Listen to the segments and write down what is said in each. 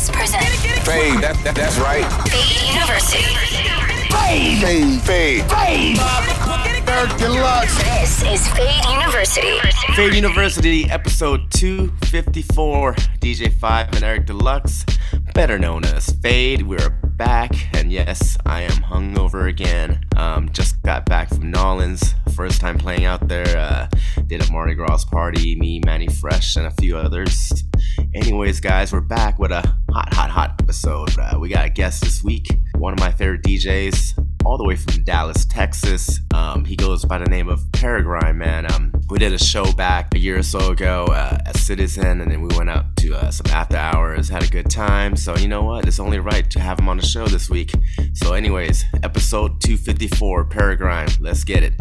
Deluxe presents Fade, that, that, that's right. Fade University. Fade, fade, fade. Eric Deluxe. This is Fade University. Fade University, episode 254. DJ Five and Eric Deluxe, better known as Fade. We're back, and yes, I am hungover again. Um, just got back from Nolans, first time playing out there. Uh, did a Mardi Gras party, me, Mannie Fresh, and a few others. Anyways, guys, we're back with a hot, hot, hot episode. Uh, we got a guest this week, one of my favorite DJs, all the way from Dallas, Texas. Um, he goes by the name of Peregrine, man. Um, we did a show back a year or so ago uh, at Citizen, and then we went out to uh, some after hours, had a good time. So, you know what? It's only right to have him on the show this week. So, anyways, episode 254, Peregrine. Let's get it.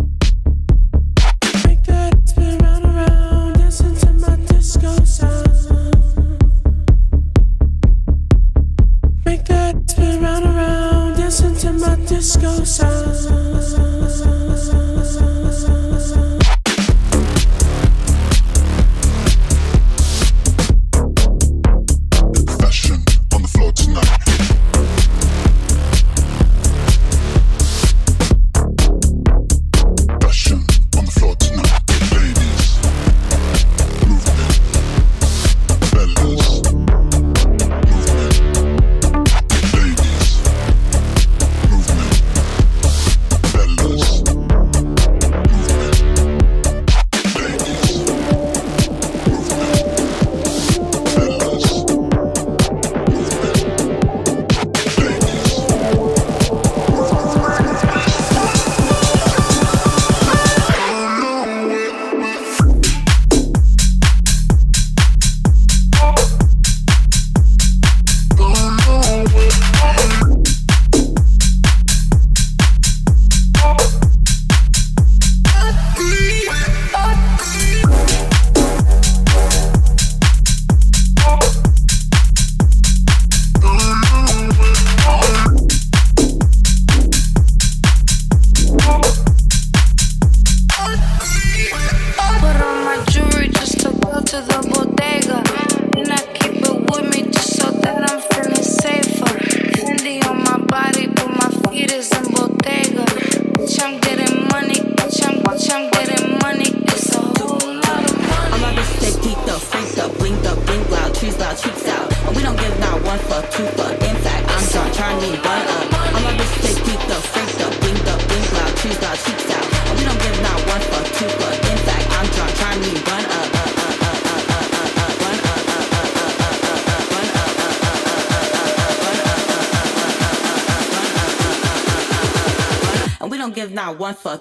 Make that spin round and round, dancing to my disco sound.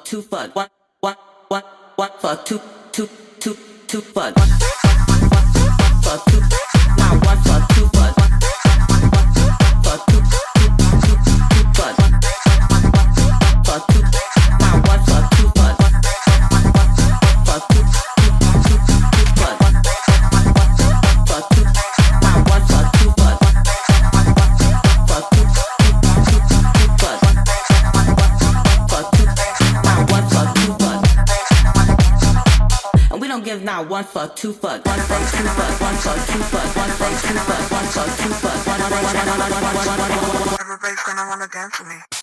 to fuck. and I want to dance with me.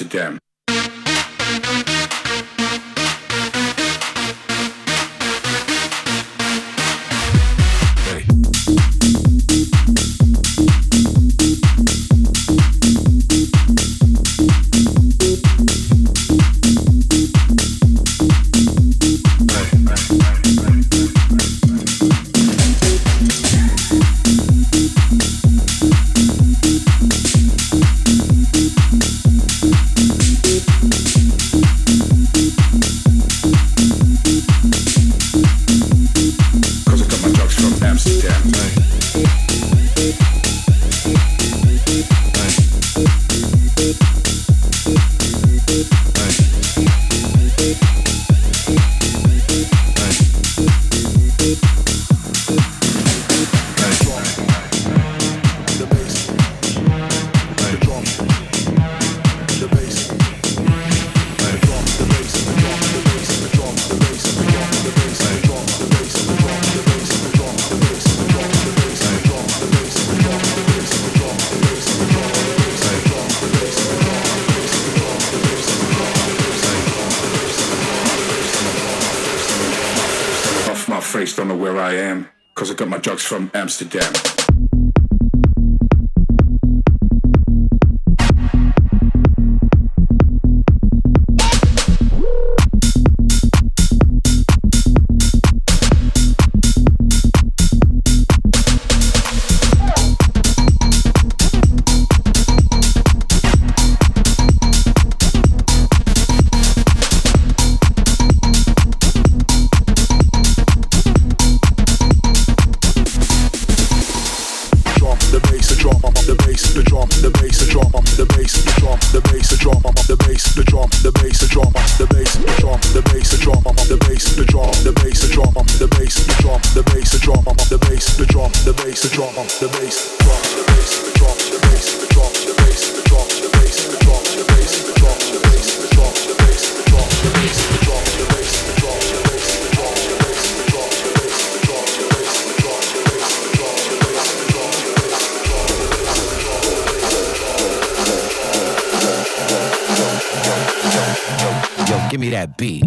Amsterdam. bass, the drum, the bass, the drum, the bass, the drum, the bass, the drum, the bass, the drum, the bass, drum, the bass, the drum, the bass, the drum, the bass, the drum, the bass, the drum, the bass, the drum, the bass, the drum, the bass, the drum, the bass, the drum, the bass, the drum, the bass, the drum, the bass, the drum, the bass, the drum, the bass, the drum, the bass, the drum, the bass, the drum, the bass, the drum, the bass, the drum, the bass, the drum, the bass, Yo, give me that beat.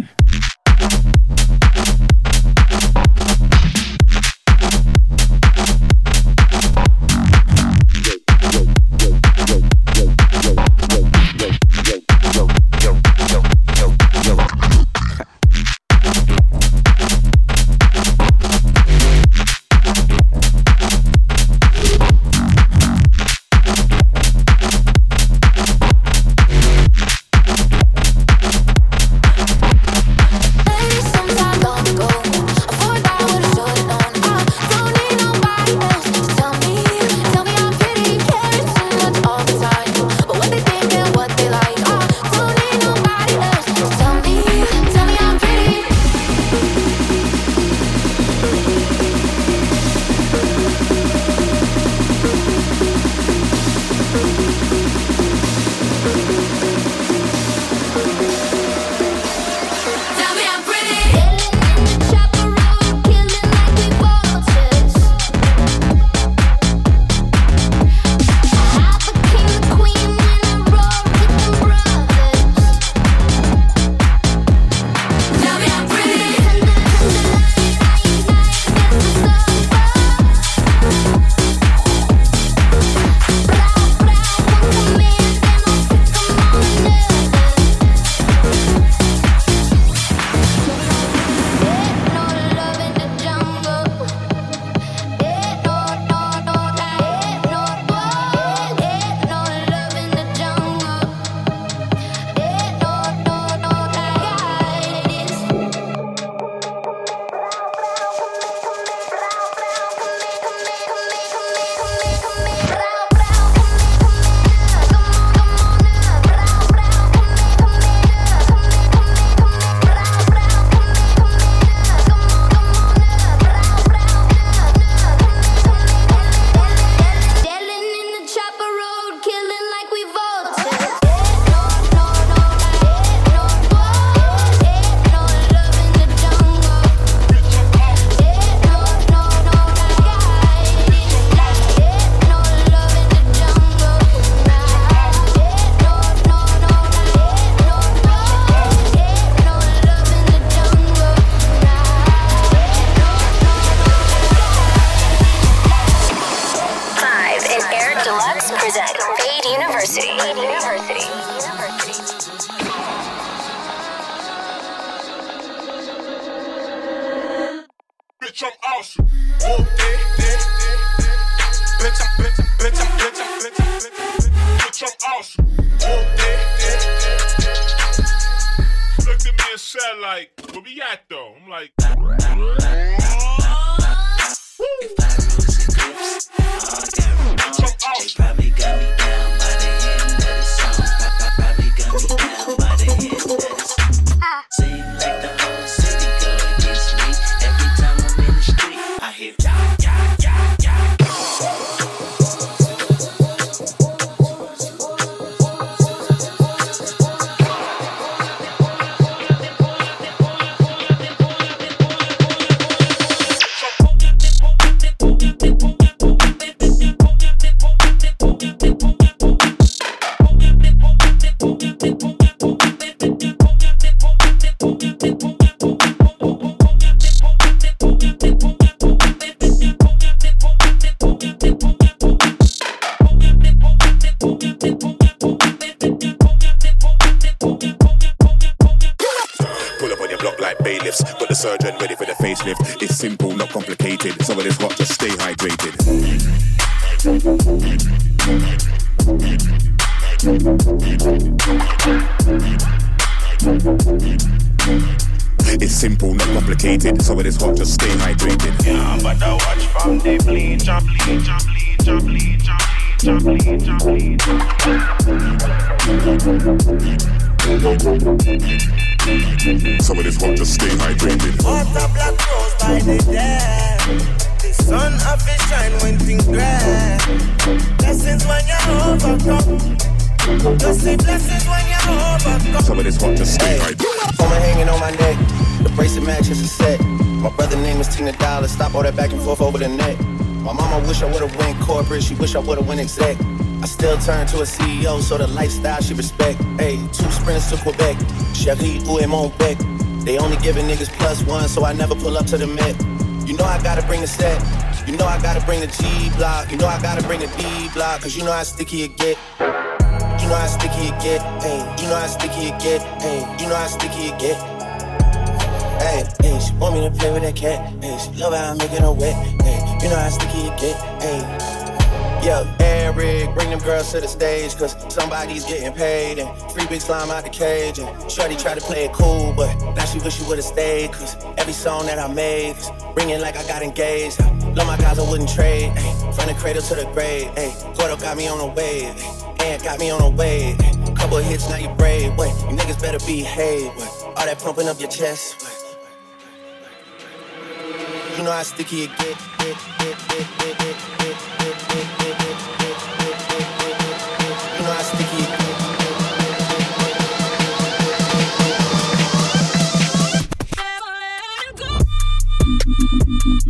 Wish I would've went exec. I still turn to a CEO, so the lifestyle she respect. Hey, two sprints to Quebec. Cherie ou et. They only giving niggas plus one, so I never pull up to the Met. You know I gotta bring the set. You know I gotta bring the G block. You know I gotta bring the D block. Cause you know how sticky it get. You know how sticky it get, hey. You know how sticky it get, hey. You know how sticky it get. Hey, hey, she want me to play with that cat. Hey, she love how I'm making her wet. Hey, you know how sticky it get, hey. Yeah, Eric, bring them girls to the stage, cause somebody's getting paid. And free big slime out the cage. And Shorty tried to play it cool, but now she wish she would've stayed. Cause every song that I made is ringing like I got engaged. Love my guys, I wouldn't trade. Ay, from the cradle to the grave. Hey, Gordo got me on the wave. and got me on the wave. Couple hits, now you brave. Wait, you niggas better behave. Wait, all that pumping up your chest. Wait. You know how sticky it get,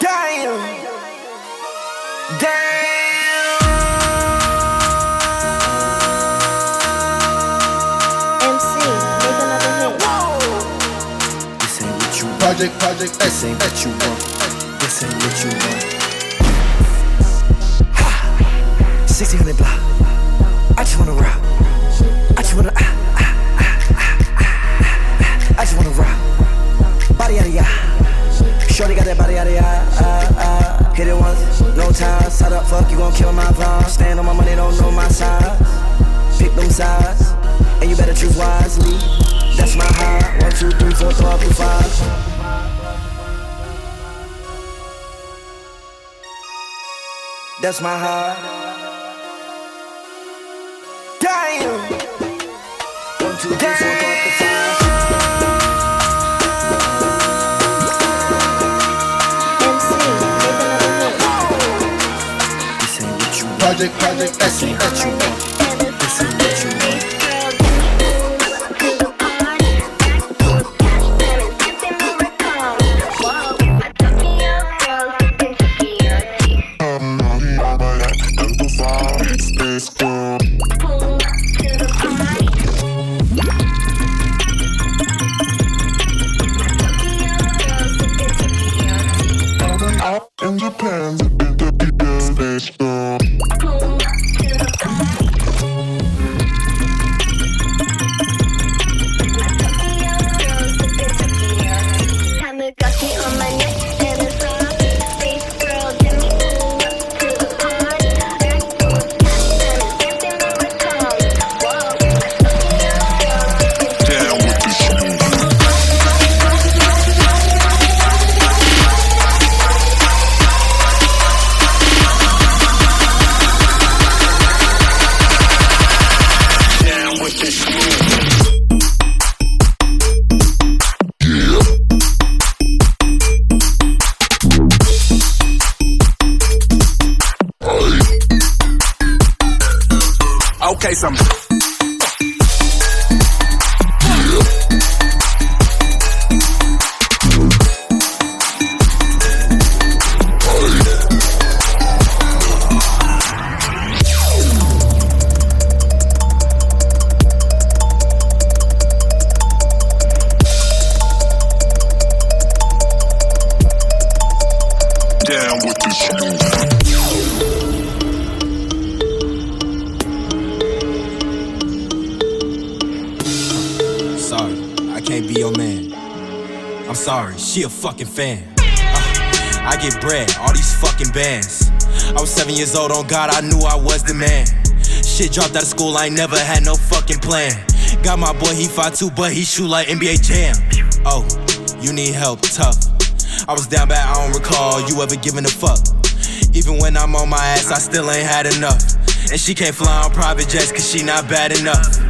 Damn. Damn. Project, project, This ain't what you want. This ain't what you want. Ha! 1600 block. I just wanna rock. That's my heart. Damn. One, two, three, four, five, five. Project, project, X, X, Some. She a fucking fan. Uh, I get bread, all these fucking bands. I was seven years old, on God, I knew I was the man. Shit dropped out of school, I ain't never had no fucking plan. Got my boy, he 5'2, but he shoot like NBA Jam. Oh, you need help, tough. I was down bad, I don't recall you ever giving a fuck. Even when I'm on my ass, I still ain't had enough. And she can't fly on private jets, cause she not bad enough.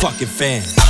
Fucking fan.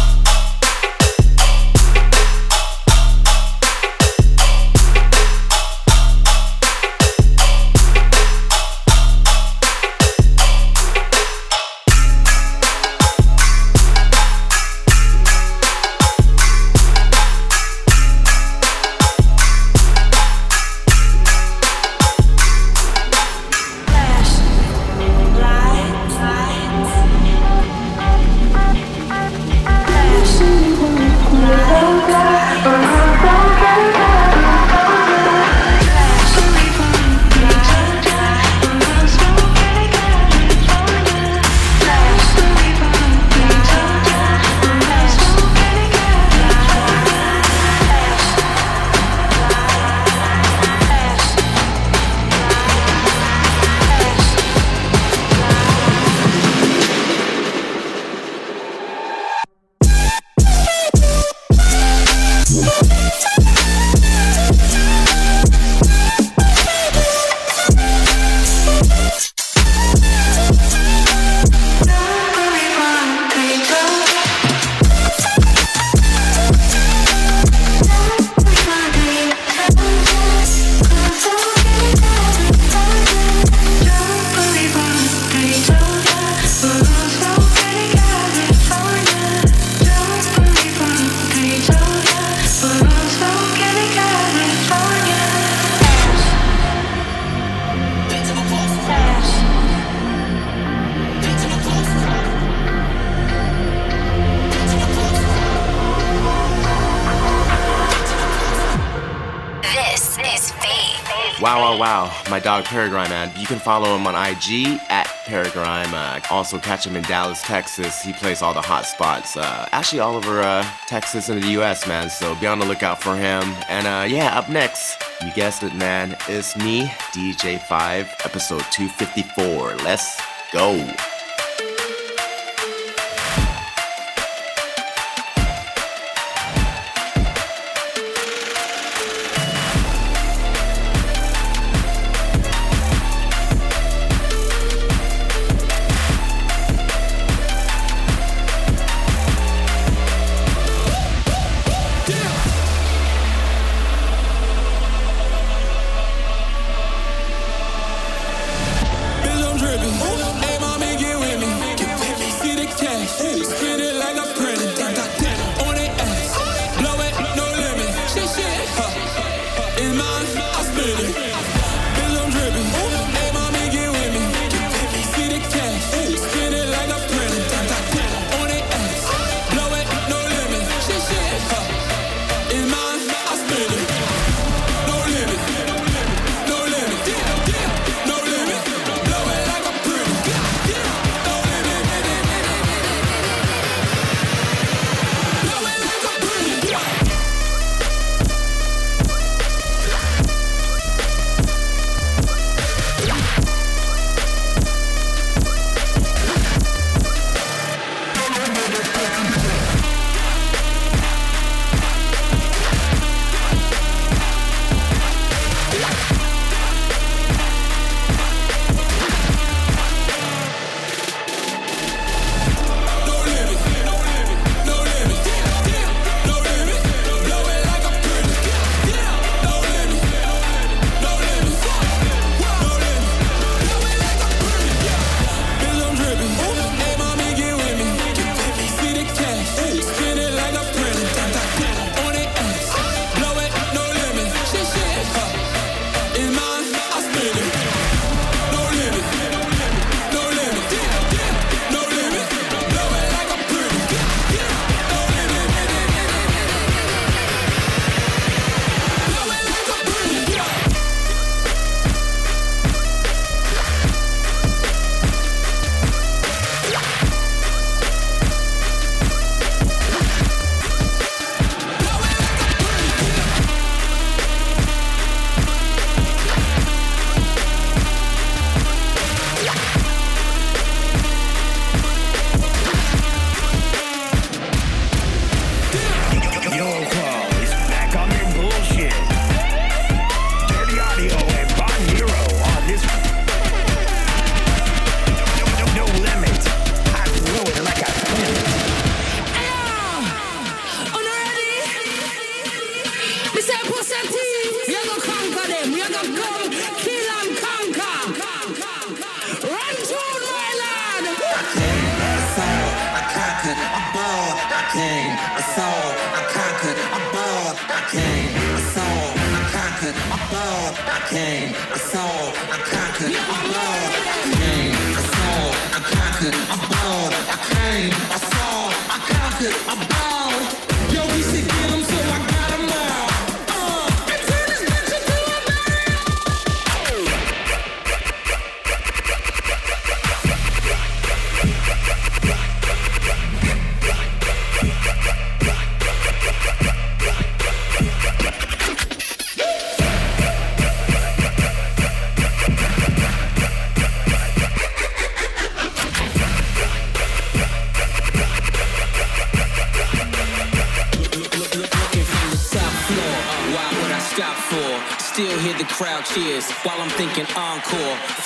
Dog Paragrime, man. You can follow him on IG at Paragrime. Uh, also catch him in Dallas, Texas. He plays all the hot spots. Uh, actually, all over uh, Texas and the US, man. So be on the lookout for him. And uh, yeah, up next, you guessed it, man. It's me, DJ5, episode 254. Let's go.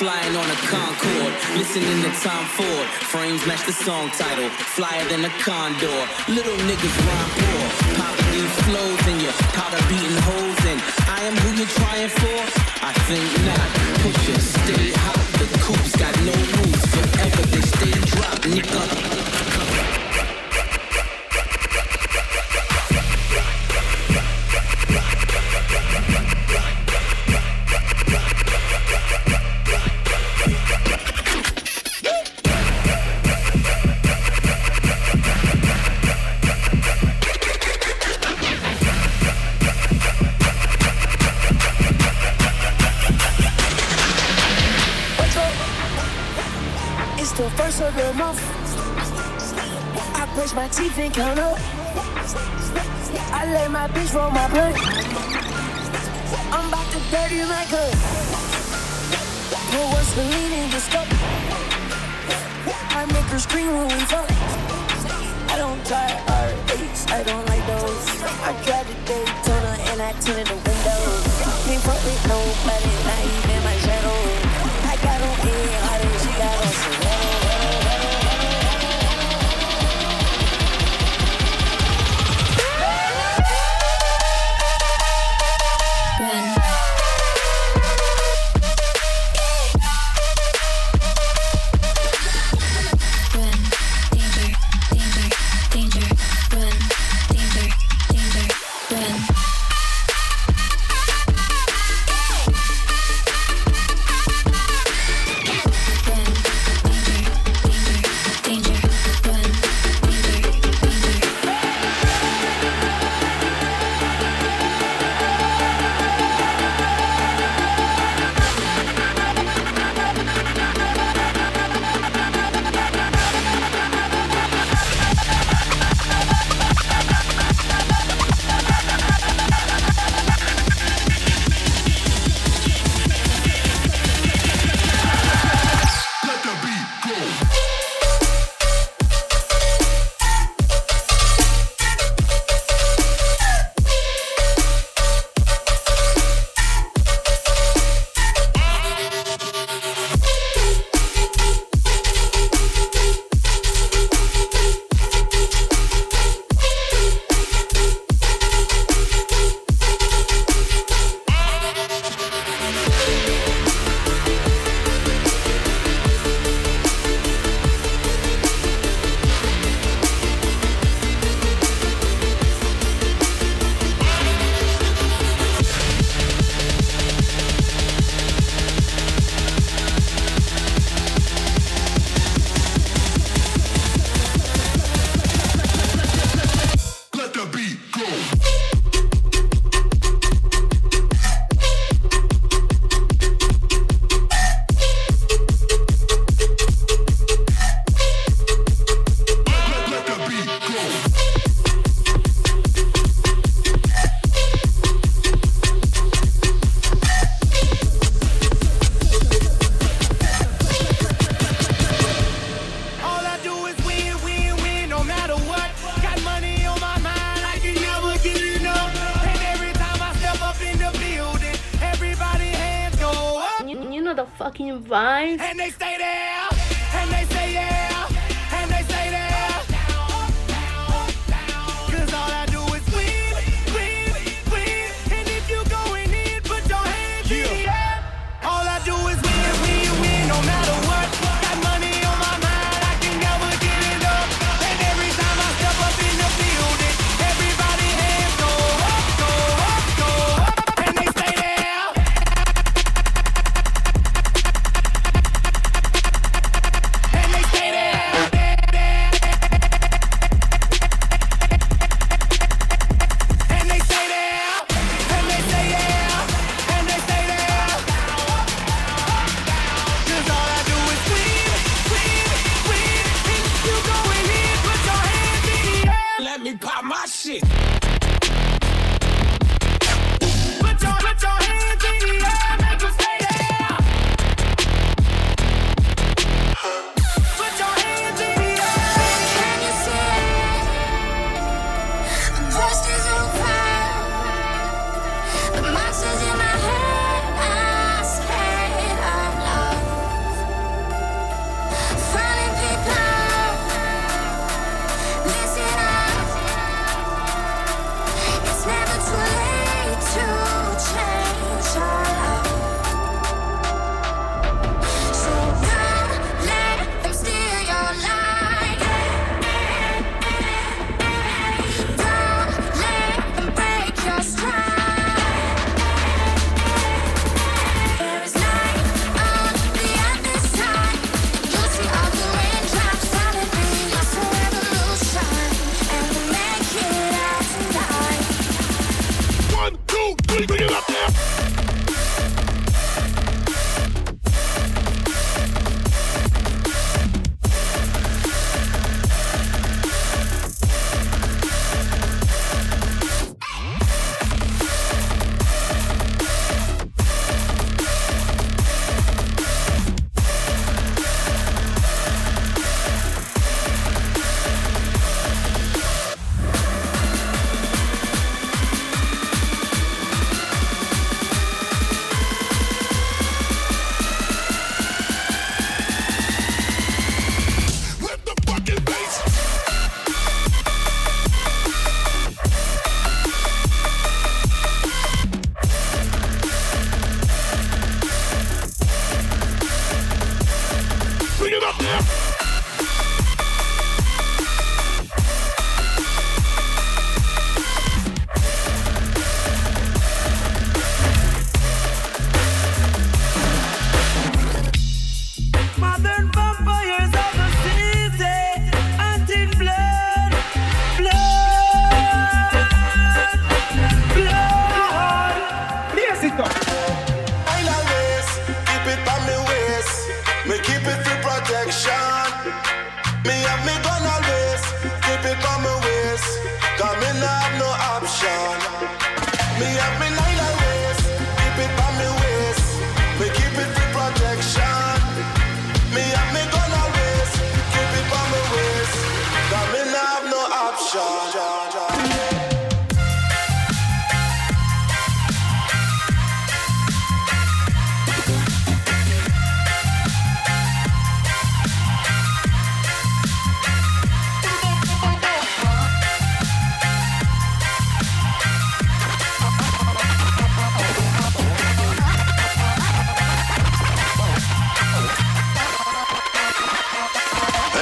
Flying on a Concorde, listening to Tom Ford. Frames match the song title, flyer than a condor. Little niggas rhyme poor, popping these flows in caught powder beating holes and I am who you're trying for. Racks count up. I let my bitch roll my blunt. I'm about to dirty my gun. No one's believing in the scope. I make her scream when we fuck. I don't try R8s, I don't like those. I tried the Daytona and I tinted the windows. Can't fuck with nobody, not even.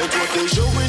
Ain't what they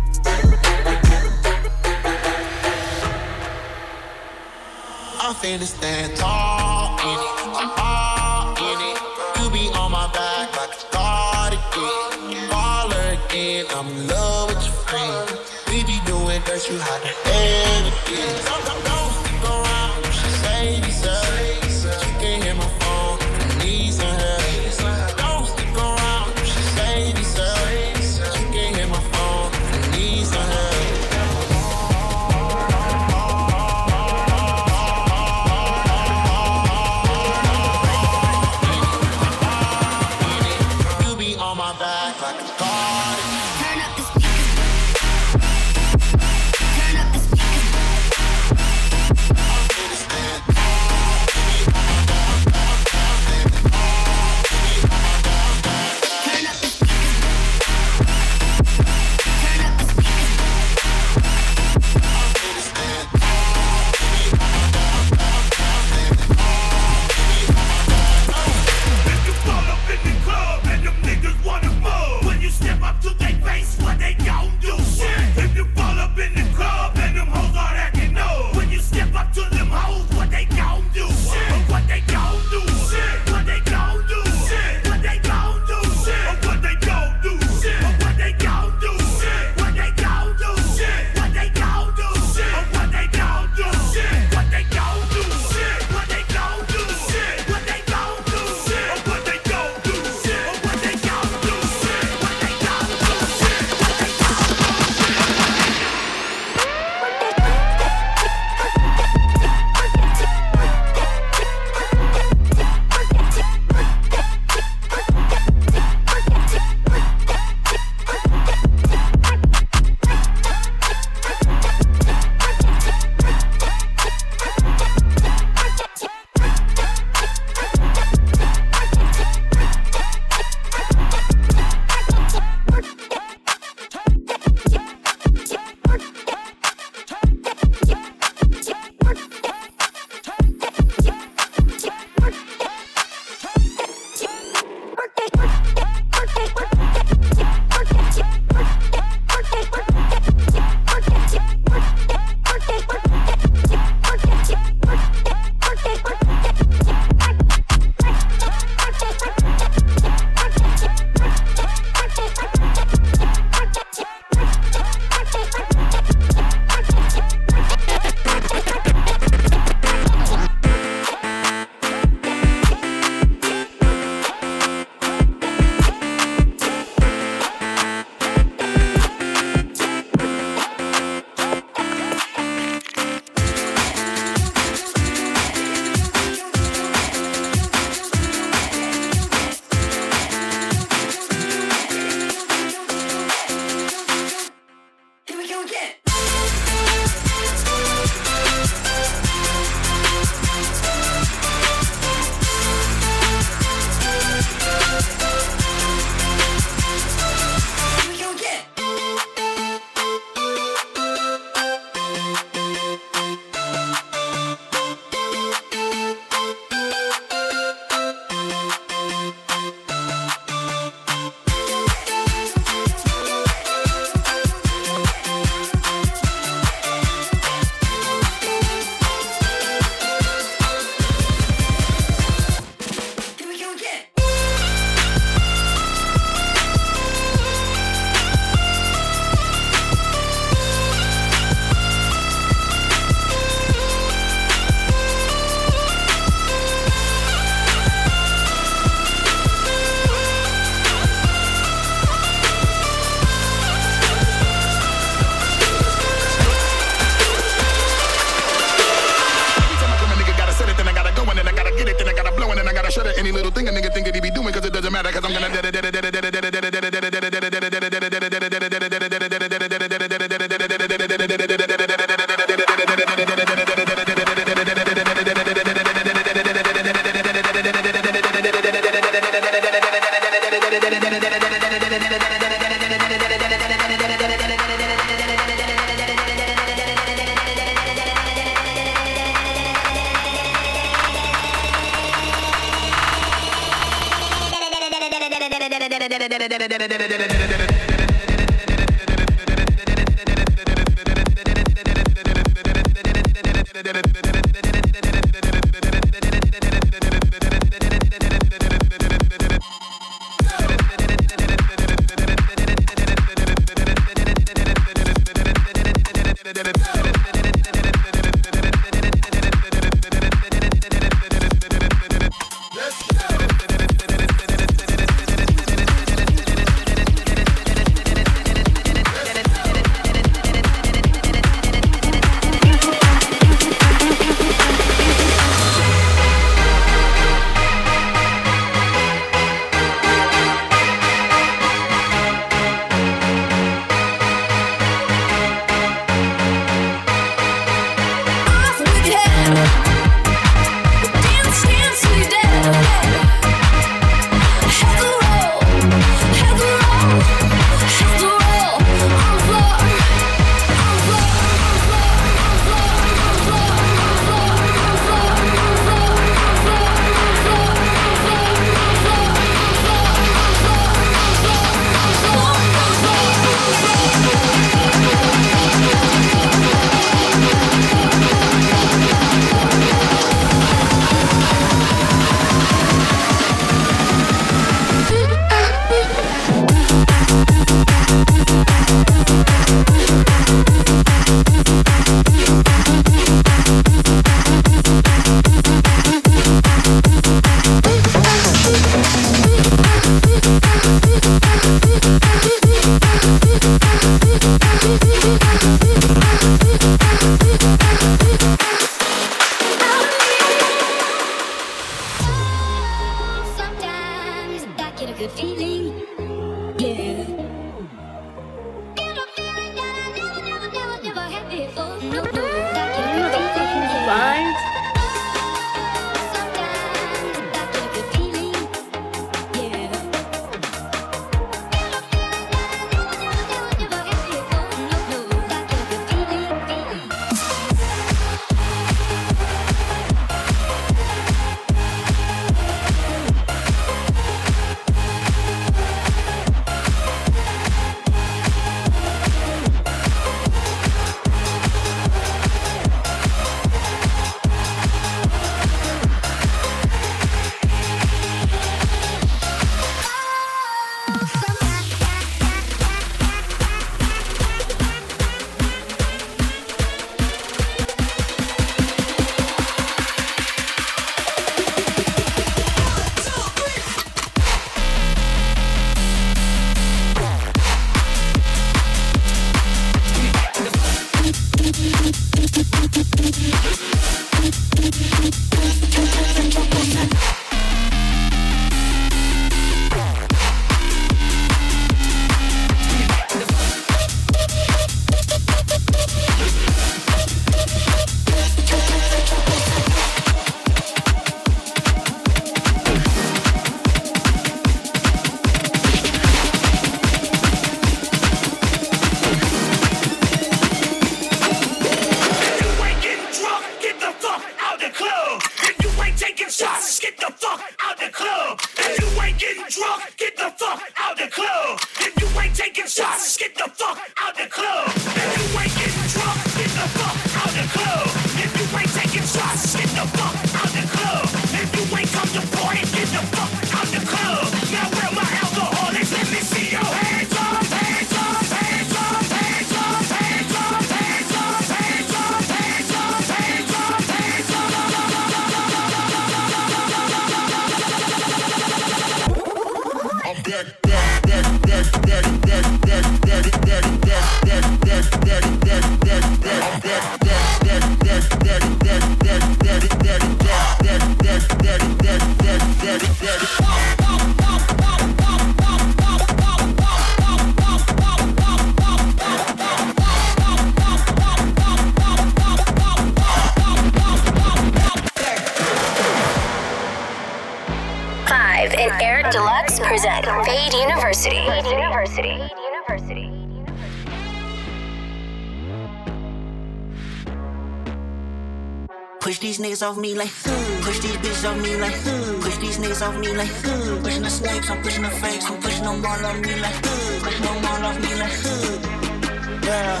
niggas off me like, hmm. push these bitches off me like, hmm. push these niggas off me like, hmm. pushing the snakes, I'm pushing the fakes, I'm pushing them all off me like, hmm. pushing them all off me like, hmm. yeah.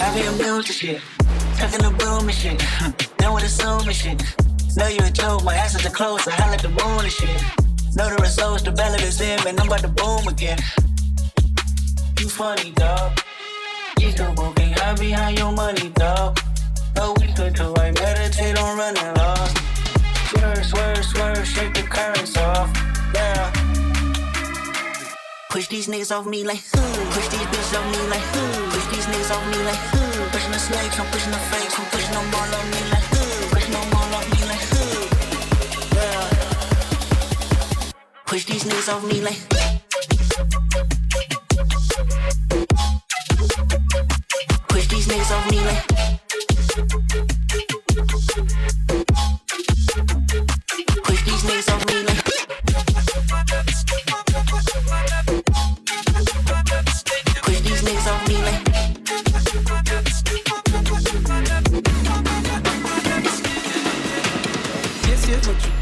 I be immune to shit, tucking the broom and shit, with assuming shit. Know you a joke, my ass is the clothes, I holla at the moon and shit. Know the results, the ballot is in, man, I'm about to boom again. You funny, dog. You so broken, hide behind your money, dog. No weaker till I meditate on running lost. Swerve, swerve, swerve, shake the currents off. Yeah. Push these niggas off me like, hmm. Push these bitches off me like, hmm. Push these niggas off me like, hmm. Pushing the snakes, I'm pushing the fakes, I'm pushing them all on me like, hmm. Pushing them all on me like, hmm. Yeah. Push these niggas off me like. Push these niggas off me like.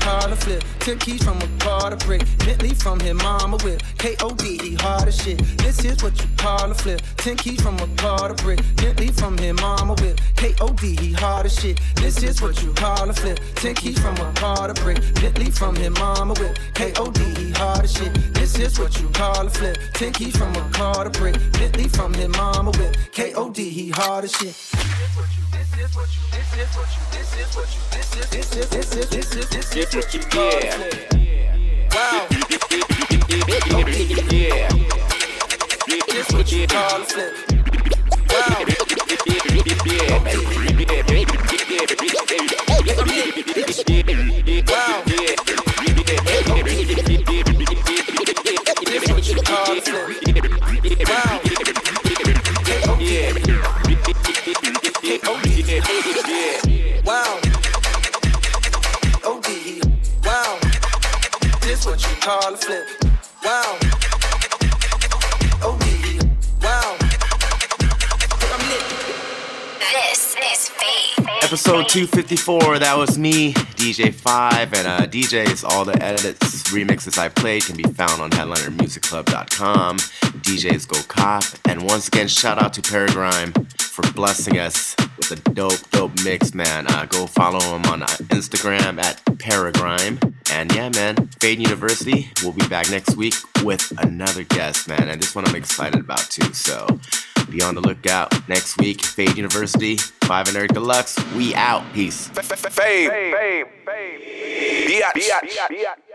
What you a flip. Ten keys from a to brick. Bentley from his mama whip. K.O.D. he hard as shit. This is what you call a flip. Ten keys from a to brick. Bentley from his mama whip. K.O.D. he hard as shit. This is what you call a flip. Ten keys from a to brick. Bentley from his mama whip. K.O.D. he hard as shit. This is what you a flip. Ten keys from a to brick. Bentley from his mama whip. K.O.D. he hard as shit. This is this is this is this is what you. Wow. Yeah. This what you. Wow. Wow. This what you call a call a flip. Wow. OD. Wow. I'm lit. This is Fade. Episode 254, that was me, DJ5, and uh, DJs, all the edits, remixes I played can be found on headlinermusicclub.com. DJs go cop, and once again, shout out to Paragrime for blessing us with a dope, dope mix, man. Uh, go follow him on uh, Instagram at Paragrime. And yeah, man, Fade University, we'll be back next week with another guest, man, and this one I'm excited about too, so be on the lookout next week. Fade University, 5 and Eric Deluxe. We out. Peace. Fame. Fame. Biatch. Biatch.